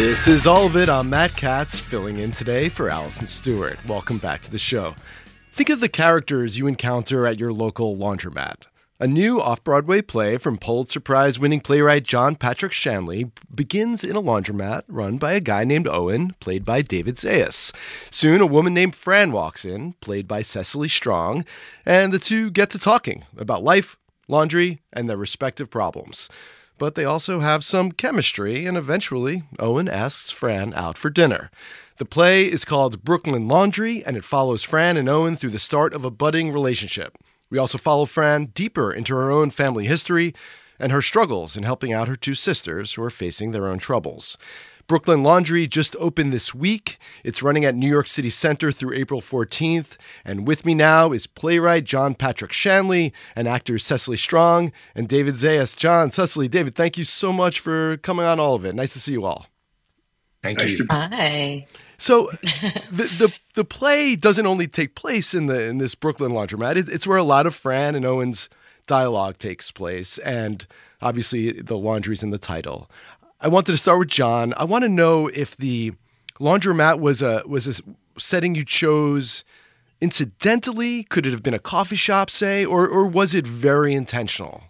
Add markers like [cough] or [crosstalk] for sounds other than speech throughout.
This is all of it. I'm Matt Katz, filling in today for Alison Stewart. Welcome back to the show. Think of the characters you encounter at your local laundromat. A new off Broadway play from Pulitzer Prize winning playwright John Patrick Shanley begins in a laundromat run by a guy named Owen, played by David Zayas. Soon, a woman named Fran walks in, played by Cecily Strong, and the two get to talking about life, laundry, and their respective problems but they also have some chemistry, and eventually, Owen asks Fran out for dinner. The play is called Brooklyn Laundry, and it follows Fran and Owen through the start of a budding relationship. We also follow Fran deeper into her own family history and her struggles in helping out her two sisters who are facing their own troubles. Brooklyn Laundry just opened this week. It's running at New York City Center through April 14th. And with me now is playwright John Patrick Shanley and actors Cecily Strong and David Zayas. John, Cecily, David, thank you so much for coming on all of it. Nice to see you all. Thank nice you. Hi. So [laughs] the, the the play doesn't only take place in the in this Brooklyn laundromat. It, it's where a lot of Fran and Owen's dialogue takes place, and obviously the laundry's in the title. I wanted to start with John. I want to know if the laundromat was a was a setting you chose incidentally. Could it have been a coffee shop, say, or or was it very intentional?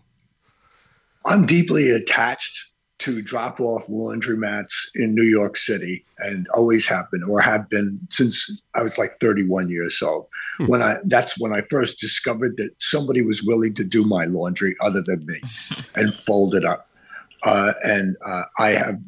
I'm deeply attached to drop off laundromats in New York City and always have been or have been since I was like 31 years old. Hmm. When I that's when I first discovered that somebody was willing to do my laundry other than me [laughs] and fold it up. Uh, and uh, I have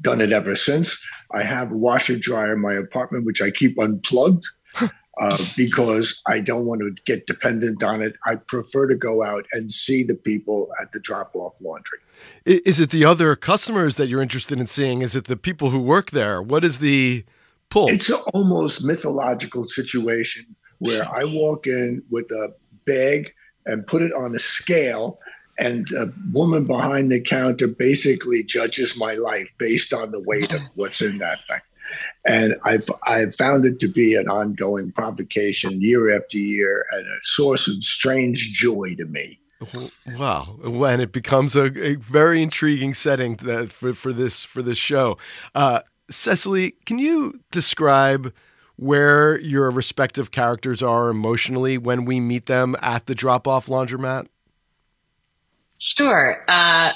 done it ever since. I have a washer dryer in my apartment, which I keep unplugged [laughs] uh, because I don't want to get dependent on it. I prefer to go out and see the people at the drop off laundry. Is it the other customers that you're interested in seeing? Is it the people who work there? What is the pull? It's an almost mythological situation where I walk in with a bag and put it on a scale and a woman behind the counter basically judges my life based on the weight of what's in that thing. And I've I've found it to be an ongoing provocation year after year and a source of strange joy to me. Wow, and it becomes a, a very intriguing setting for, for this for this show. Uh, Cecily, can you describe where your respective characters are emotionally when we meet them at the drop off laundromat? Sure. Uh,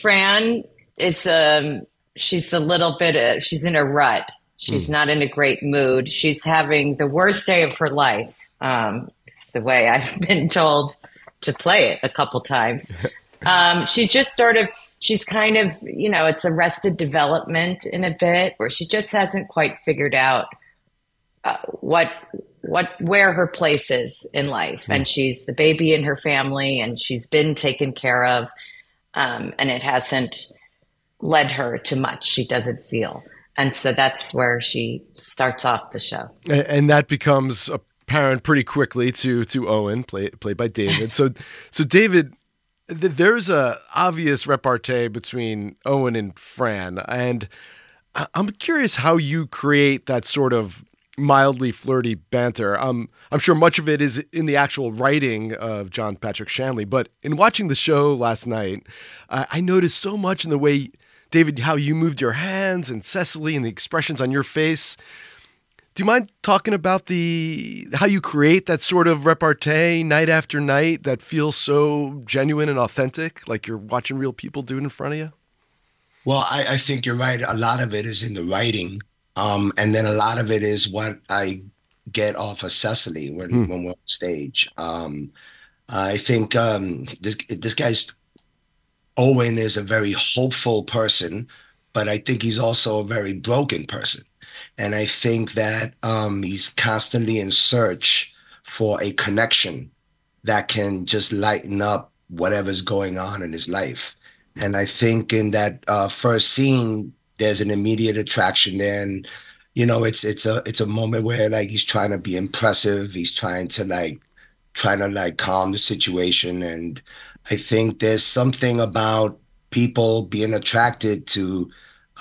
Fran is um, she's a little bit uh, she's in a rut. She's mm. not in a great mood. She's having the worst day of her life. Um, it's the way I've [laughs] been told to play it a couple times. [laughs] Um, she's just sort of she's kind of you know it's arrested development in a bit where she just hasn't quite figured out uh, what what where her place is in life. Mm. and she's the baby in her family and she's been taken care of um, and it hasn't led her to much. She doesn't feel. And so that's where she starts off the show. And, and that becomes apparent pretty quickly to to owen play, played by david. So [laughs] so david th- there's a obvious repartee between owen and fran. And i'm curious how you create that sort of mildly flirty banter. Um, I'm sure much of it is in the actual writing of John Patrick Shanley, but in watching the show last night, uh, I noticed so much in the way, David, how you moved your hands and Cecily and the expressions on your face. Do you mind talking about the how you create that sort of repartee night after night that feels so genuine and authentic, like you're watching real people do it in front of you? Well, I, I, think you're right. A lot of it is in the writing, um, and then a lot of it is what I get off of Cecily when hmm. when we're on stage. Um, I think um, this this guy's Owen is a very hopeful person, but I think he's also a very broken person, and I think that um, he's constantly in search for a connection that can just lighten up whatever's going on in his life. And I think in that uh, first scene, there's an immediate attraction there, and you know, it's it's a it's a moment where like he's trying to be impressive. He's trying to like trying to like calm the situation, and I think there's something about people being attracted to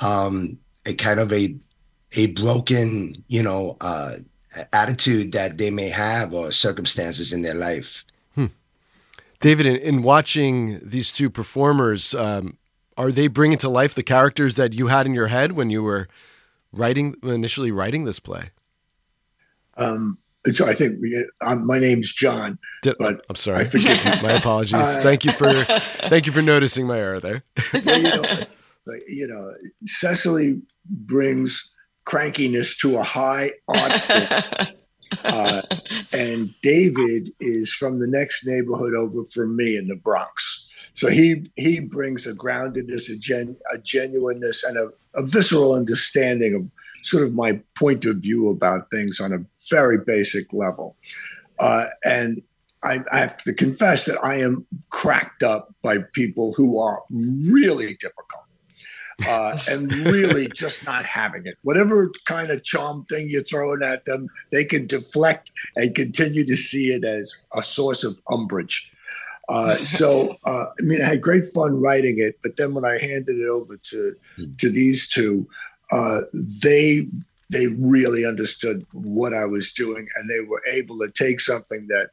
um, a kind of a a broken, you know, uh, attitude that they may have or circumstances in their life. David, in, in watching these two performers, um, are they bringing to life the characters that you had in your head when you were writing initially writing this play? Um, so I think we, um, my name's John. Did, but I'm sorry. [laughs] my apologies. Uh, thank you for [laughs] thank you for noticing my error there. you, know, you know, Cecily brings crankiness to a high art [laughs] uh, and David is from the next neighborhood over from me in the Bronx. So he he brings a groundedness, a, gen, a genuineness, and a, a visceral understanding of sort of my point of view about things on a very basic level. Uh, and I, I, have to confess that I am cracked up by people who are really difficult uh, [laughs] and really just not having it. Whatever kind of charm thing you're throwing at them, they can deflect and continue to see it as a source of umbrage. Uh, [laughs] so, uh, I mean, I had great fun writing it, but then when I handed it over to to these two, uh, they they really understood what I was doing, and they were able to take something that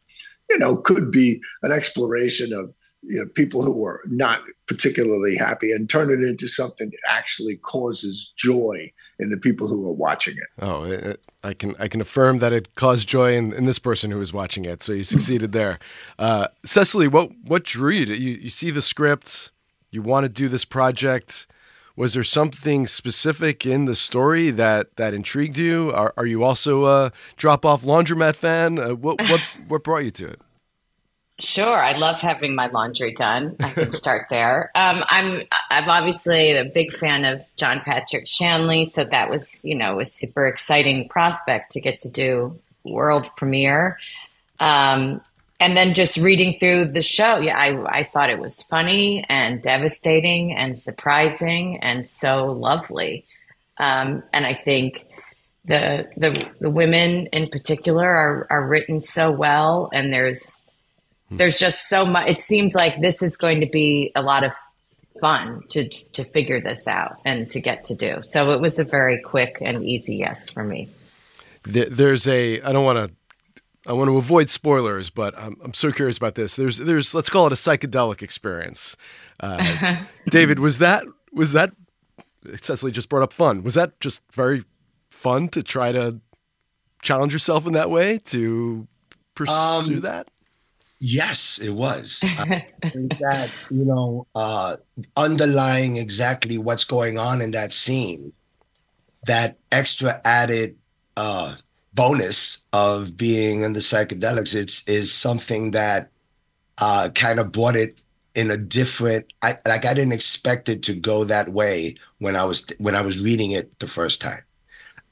you know could be an exploration of you know, people who were not particularly happy and turn it into something that actually causes joy in the people who are watching it. Oh, it, I can I can affirm that it caused joy in, in this person who was watching it. So you [laughs] succeeded there. Uh, Cecily, what what drew you, to, you? You see the script, you want to do this project. Was there something specific in the story that that intrigued you? Are, are you also a drop off laundromat fan? Uh, what what [laughs] what brought you to it? Sure, I love having my laundry done. I can [laughs] start there. Um, I'm I'm obviously a big fan of John Patrick Shanley, so that was you know a super exciting prospect to get to do world premiere. Um, and then just reading through the show, yeah, I I thought it was funny and devastating and surprising and so lovely. Um, and I think the the the women in particular are are written so well, and there's there's just so much. It seemed like this is going to be a lot of fun to to figure this out and to get to do. So it was a very quick and easy yes for me. There's a. I don't want to. I want to avoid spoilers, but I'm, I'm so curious about this. There's there's let's call it a psychedelic experience. Uh, [laughs] David, was that was that? Cecily just brought up fun. Was that just very fun to try to challenge yourself in that way to pursue um, that? Yes, it was. I [laughs] think that, you know, uh, underlying exactly what's going on in that scene, that extra added uh, bonus of being in the psychedelics, it's is something that uh, kind of brought it in a different. I, like I didn't expect it to go that way when I was when I was reading it the first time.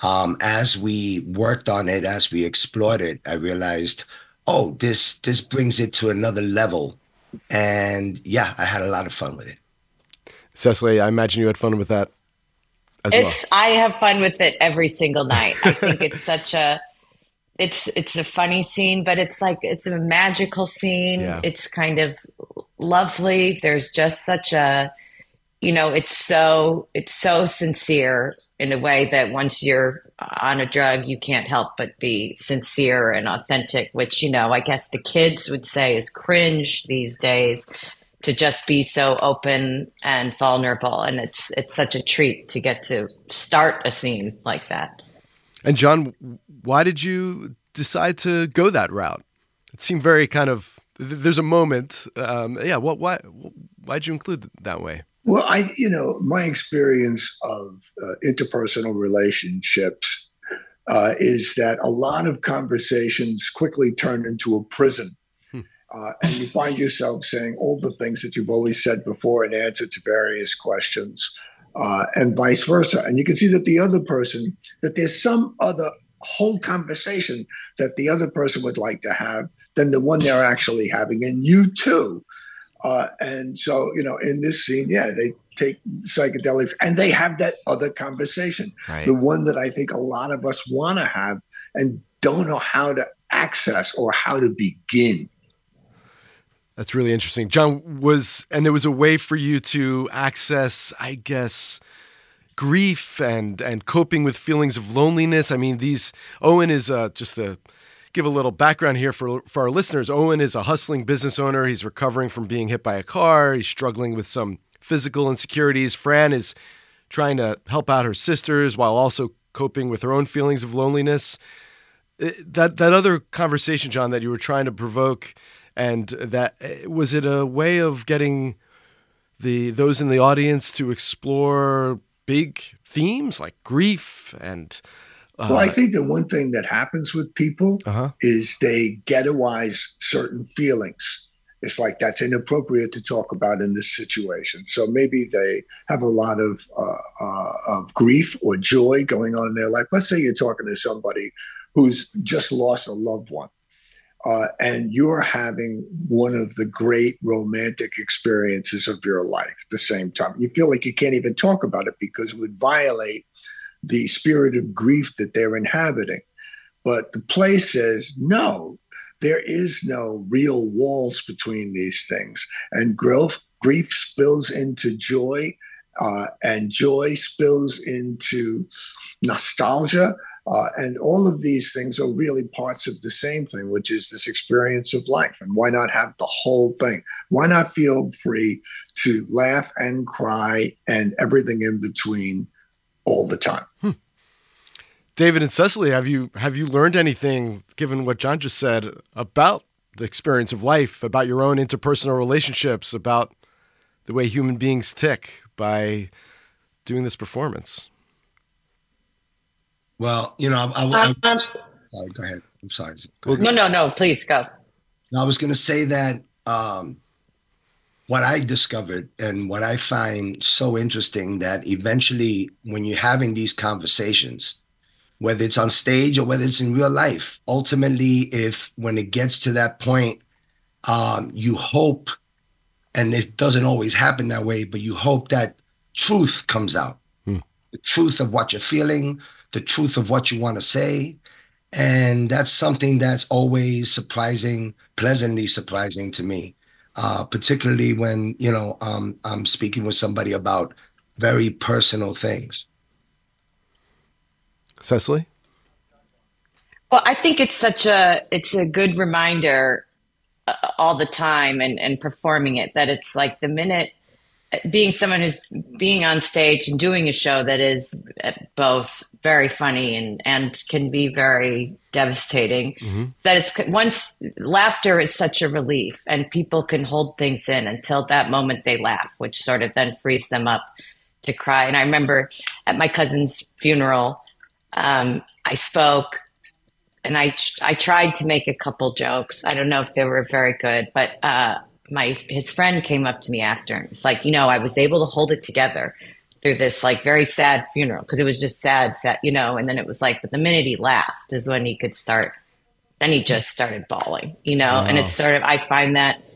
Um, as we worked on it, as we explored it, I realized oh, this this brings it to another level. And yeah, I had a lot of fun with it. Cecily, I imagine you had fun with that it's well. I have fun with it every single night. I think it's such a it's it's a funny scene, but it's like it's a magical scene. Yeah. It's kind of lovely. There's just such a you know, it's so it's so sincere in a way that once you're on a drug, you can't help but be sincere and authentic, which, you know, I guess the kids would say is cringe these days to just be so open and vulnerable. And it's, it's such a treat to get to start a scene like that. And John, why did you decide to go that route? It seemed very kind of, there's a moment. Um, yeah. What, why, why'd you include that way? Well, I, you know, my experience of uh, interpersonal relationships uh, is that a lot of conversations quickly turn into a prison. Hmm. Uh, and you find yourself saying all the things that you've always said before in answer to various questions, uh, and vice versa. And you can see that the other person, that there's some other whole conversation that the other person would like to have than the one they're actually having. And you too uh, and so, you know, in this scene, yeah, they take psychedelics and they have that other conversation, right. the one that I think a lot of us want to have and don't know how to access or how to begin. That's really interesting. John was, and there was a way for you to access, I guess, grief and and coping with feelings of loneliness. I mean, these Owen is uh, just a give a little background here for, for our listeners. Owen is a hustling business owner. He's recovering from being hit by a car. He's struggling with some physical insecurities. Fran is trying to help out her sisters while also coping with her own feelings of loneliness. Uh, that that other conversation, John, that you were trying to provoke, and that uh, was it a way of getting the those in the audience to explore big themes like grief and uh, well, I think the one thing that happens with people uh-huh. is they ghettoize certain feelings. It's like that's inappropriate to talk about in this situation. So maybe they have a lot of, uh, uh, of grief or joy going on in their life. Let's say you're talking to somebody who's just lost a loved one. Uh, and you're having one of the great romantic experiences of your life at the same time. You feel like you can't even talk about it because it would violate the spirit of grief that they're inhabiting. But the play says, no, there is no real walls between these things. And grief, grief spills into joy, uh, and joy spills into nostalgia. Uh, and all of these things are really parts of the same thing, which is this experience of life. And why not have the whole thing? Why not feel free to laugh and cry and everything in between all the time. Hmm. David and Cecily, have you have you learned anything, given what John just said, about the experience of life, about your own interpersonal relationships, about the way human beings tick by doing this performance? Well, you know, I, I, I, am sorry. Go ahead. I'm sorry. Go ahead. No, no, no. Please go. I was going to say that um, what I discovered and what I find so interesting that eventually, when you're having these conversations, whether it's on stage or whether it's in real life, ultimately, if when it gets to that point, um, you hope, and it doesn't always happen that way, but you hope that truth comes out hmm. the truth of what you're feeling, the truth of what you want to say. And that's something that's always surprising, pleasantly surprising to me uh, particularly when you know um, I'm speaking with somebody about very personal things. Cecily. Well, I think it's such a it's a good reminder uh, all the time and and performing it that it's like the minute being someone who's being on stage and doing a show that is both very funny and, and can be very devastating mm-hmm. that it's once laughter is such a relief and people can hold things in until that moment they laugh which sort of then frees them up to cry and i remember at my cousin's funeral um, i spoke and I, I tried to make a couple jokes i don't know if they were very good but uh, my his friend came up to me after and was like, you know, I was able to hold it together through this like very sad funeral because it was just sad, sad, you know. And then it was like, but the minute he laughed is when he could start. Then he just started bawling, you know. Wow. And it's sort of I find that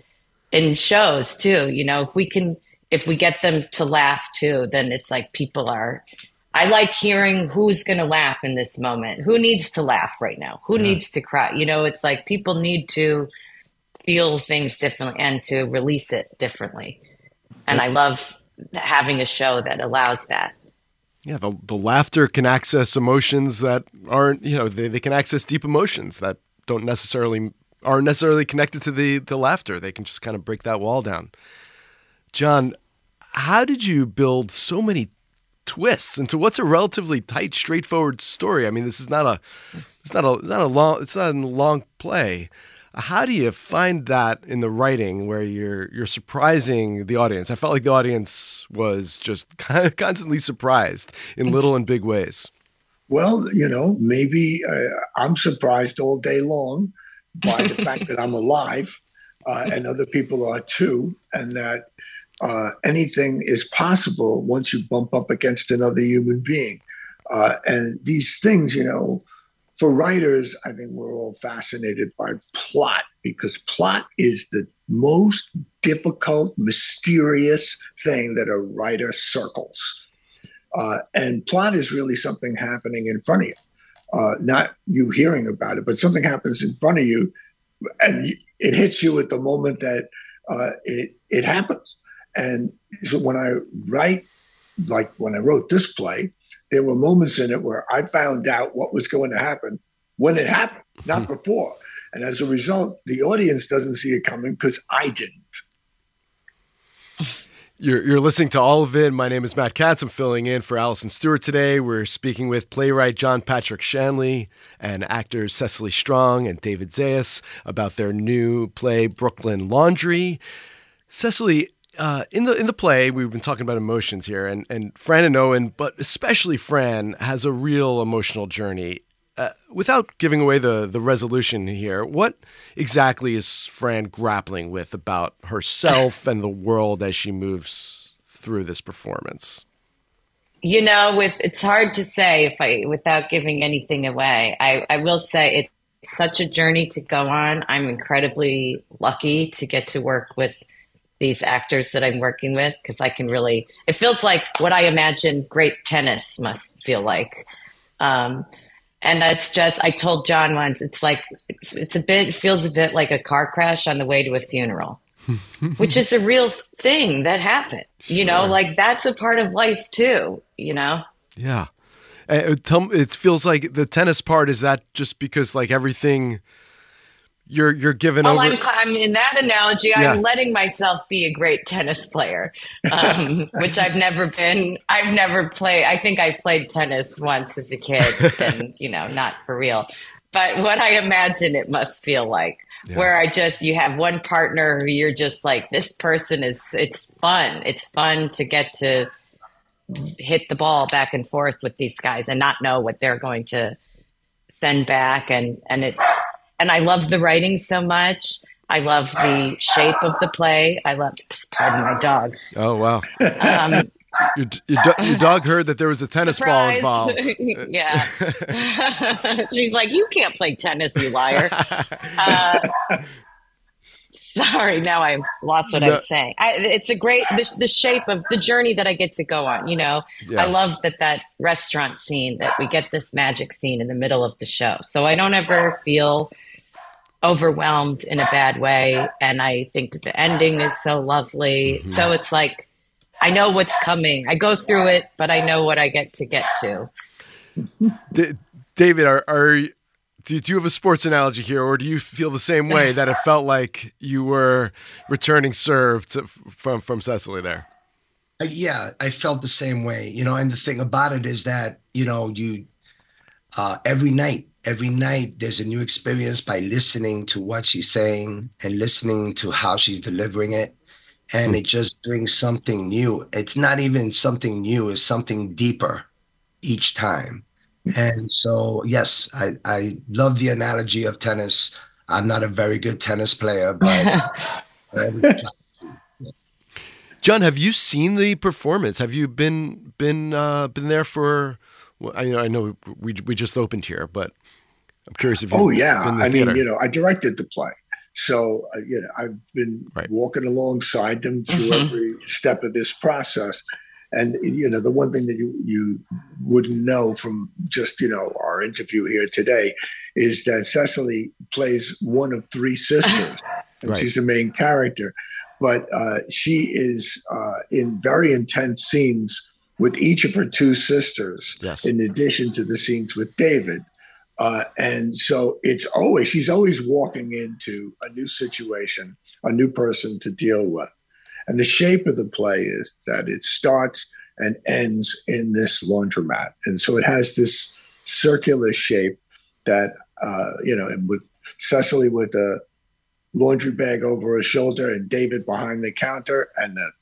in shows too, you know, if we can if we get them to laugh too, then it's like people are. I like hearing who's going to laugh in this moment. Who needs to laugh right now? Who yeah. needs to cry? You know, it's like people need to feel things differently and to release it differently. And I love having a show that allows that. Yeah, the, the laughter can access emotions that aren't, you know, they, they can access deep emotions that don't necessarily aren't necessarily connected to the the laughter. They can just kind of break that wall down. John, how did you build so many twists into what's a relatively tight, straightforward story? I mean, this is not a it's not a it's not a long it's not a long play. How do you find that in the writing where you're you're surprising the audience? I felt like the audience was just [laughs] constantly surprised in little and big ways. Well, you know, maybe uh, I'm surprised all day long by the fact that I'm alive, uh, [laughs] and other people are too, and that uh, anything is possible once you bump up against another human being. Uh, and these things, you know, for writers, I think we're all fascinated by plot because plot is the most difficult, mysterious thing that a writer circles. Uh, and plot is really something happening in front of you, uh, not you hearing about it, but something happens in front of you, and it hits you at the moment that uh, it it happens. And so when I write, like when I wrote this play, there were moments in it where I found out what was going to happen when it happened, not hmm. before. And as a result, the audience doesn't see it coming because I didn't. You're, you're listening to all of it. My name is Matt Katz. I'm filling in for Alison Stewart today. We're speaking with playwright John Patrick Shanley and actors Cecily Strong and David Zayas about their new play, Brooklyn Laundry. Cecily, uh, in the in the play, we've been talking about emotions here, and and Fran and Owen, but especially Fran, has a real emotional journey. Uh, without giving away the the resolution here, what exactly is Fran grappling with about herself [laughs] and the world as she moves through this performance? You know, with it's hard to say if I without giving anything away. I, I will say it's such a journey to go on. I'm incredibly lucky to get to work with these actors that I'm working with because I can really, it feels like what I imagine great tennis must feel like. Um, and it's just, I told John once, it's like, it's a bit, feels a bit like a car crash on the way to a funeral, [laughs] which is a real thing that happened. Sure. You know, like that's a part of life too, you know? Yeah. Uh, it feels like the tennis part is that just because like everything you're you're given well, over. I'm, I'm in that analogy. Yeah. I'm letting myself be a great tennis player, um, [laughs] which I've never been. I've never played. I think I played tennis once as a kid, [laughs] and you know, not for real. But what I imagine it must feel like, yeah. where I just you have one partner who you're just like this person is. It's fun. It's fun to get to hit the ball back and forth with these guys and not know what they're going to send back, and and it's and I love the writing so much. I love the shape of the play. I love, pardon my dog. Oh, wow. Um, your, your, your, dog heard that there was a tennis surprise. ball involved. [laughs] yeah. [laughs] She's like, you can't play tennis, you liar. Uh, sorry, now I've lost what no. I was saying. I, it's a great, the, the, shape of the journey that I get to go on. You know, yeah. I love that that restaurant scene, that we get this magic scene in the middle of the show. So I don't ever feel overwhelmed in a bad way. And I think the ending is so lovely. Mm-hmm. So it's like, I know what's coming. I go through it, but I know what I get to get to. [laughs] D- David, are, are do, do you have a sports analogy here, or do you feel the same way that it [laughs] felt like you were returning serve to, from from Cecily there? Uh, yeah, I felt the same way. You know, and the thing about it is that you know you uh, every night every night there's a new experience by listening to what she's saying and listening to how she's delivering it. And it just brings something new. It's not even something new it's something deeper each time. And so yes i i love the analogy of tennis. I'm not a very good tennis player but [laughs] john have you seen the performance? Have you been been uh been there for well, I, I know we we just opened here, but I'm curious if. You. Oh yeah, I mean, you know, I directed the play, so uh, you know, I've been right. walking alongside them through mm-hmm. every step of this process. And you know, the one thing that you you wouldn't know from just you know our interview here today is that Cecily plays one of three [laughs] sisters, and right. she's the main character. But uh, she is uh, in very intense scenes with each of her two sisters, yes. in addition to the scenes with David. Uh, and so it's always, she's always walking into a new situation, a new person to deal with. And the shape of the play is that it starts and ends in this laundromat. And so it has this circular shape that, uh, you know, with Cecily with a, laundry bag over her shoulder and David behind the counter and the,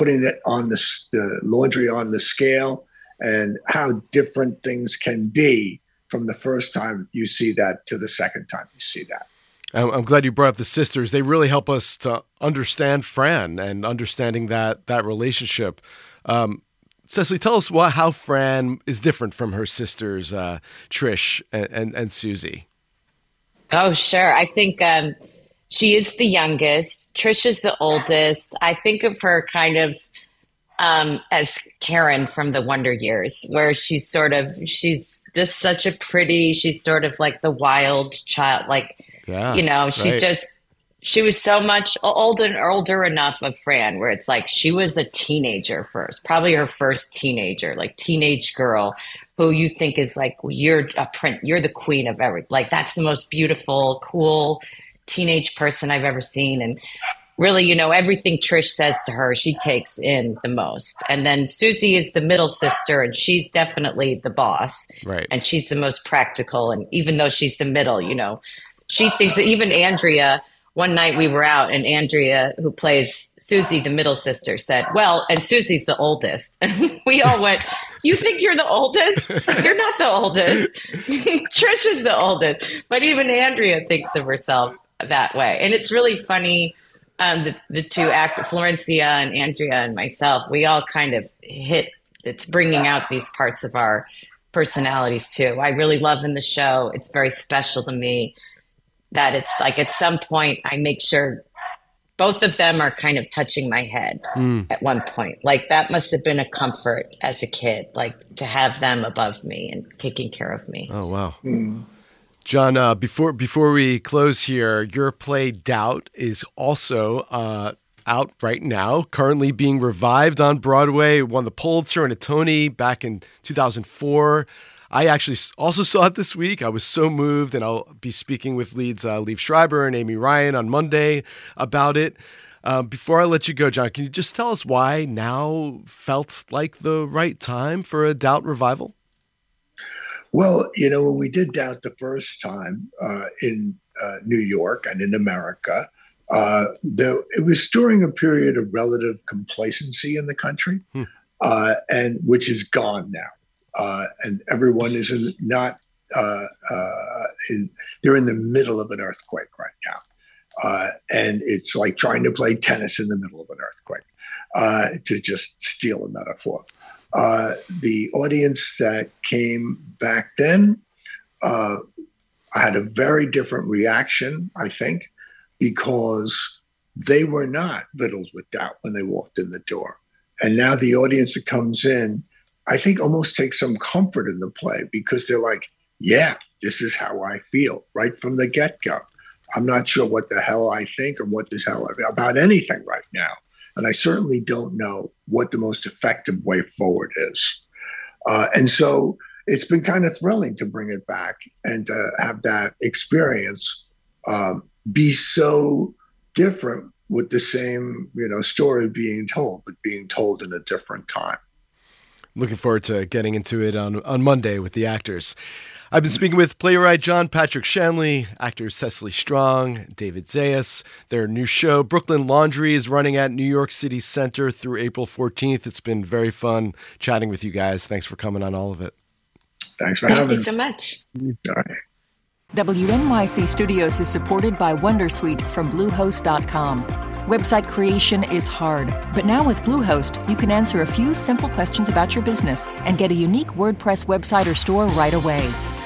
putting it on the, the laundry on the scale and how different things can be from the first time you see that to the second time you see that. I'm glad you brought up the sisters. They really help us to understand Fran and understanding that that relationship. Um, Cecily, tell us what how Fran is different from her sisters, uh, Trish and, and, and Susie. Oh, sure. I think um, she is the youngest. Trish is the oldest. I think of her kind of um, as Karen from the Wonder Years, where she's sort of she's just such a pretty. She's sort of like the wild child, like yeah, you know. She right. just she was so much older and older enough of Fran, where it's like she was a teenager first, probably her first teenager, like teenage girl who you think is like you're a print, you're the queen of every, like that's the most beautiful, cool teenage person I've ever seen, and really, you know, everything Trish says to her, she takes in the most. And then Susie is the middle sister, and she's definitely the boss. Right. And she's the most practical. And even though she's the middle, you know, she thinks that even Andrea, one night we were out, and Andrea, who plays Susie, the middle sister, said, Well, and Susie's the oldest. And [laughs] we all went, You think you're the oldest? You're not the oldest. [laughs] Trish is the oldest. But even Andrea thinks of herself that way. And it's really funny um, the, the two actors, Florencia and Andrea and myself, we all kind of hit, it's bringing out these parts of our personalities too. I really love in the show. It's very special to me that it's like at some point I make sure both of them are kind of touching my head mm. at one point. Like that must have been a comfort as a kid, like to have them above me and taking care of me. Oh, wow. Mm. John, uh, before before we close here, your play Doubt is also uh, out right now, currently being revived on Broadway. Won the Pulitzer and a Tony back in 2004. I actually also [laughs] saw it this week. I was so moved, and I'll be speaking with leads uh, Schreiber and Amy Ryan on Monday about it. Um, before I let you go, John, can you just tell us why now felt like the right time for a Doubt revival? Well, you know, when we did Doubt the first time uh, in uh, New York and in America, uh, the, it was during a period of relative complacency in the country, hmm. Uh, and which is gone now. Uh, and everyone is in, not uh, in, they're in the middle of an earthquake right now. and it's like trying to play tennis in the middle of an earthquake, to just steal a metaphor. Uh, the audience that came back then uh, had a very different reaction, I think, because they were not riddled with doubt when they walked in the door. And now the audience that comes in, I think almost takes some comfort in the play because they're like, yeah, this is how I feel right from the get go. I'm not sure what the hell I think or what the hell about anything right now. And I certainly don't know what the most effective way forward is. Uh, and so it's been kind of thrilling to bring it back and to have that experience um, be so different with the same you know story being told but being told in a different time looking forward to getting into it on on monday with the actors I've been speaking with playwright John Patrick Shanley, actors Cecily Strong, David Zayas. Their new show, Brooklyn Laundry, is running at New York City Center through April 14th. It's been very fun chatting with you guys. Thanks for coming on all of it. Thanks for Thank having me. Thank you so much. All right. WNYC Studios is supported by Wondersuite from Bluehost.com. Website creation is hard, but now with Bluehost, you can answer a few simple questions about your business and get a unique WordPress website or store right away.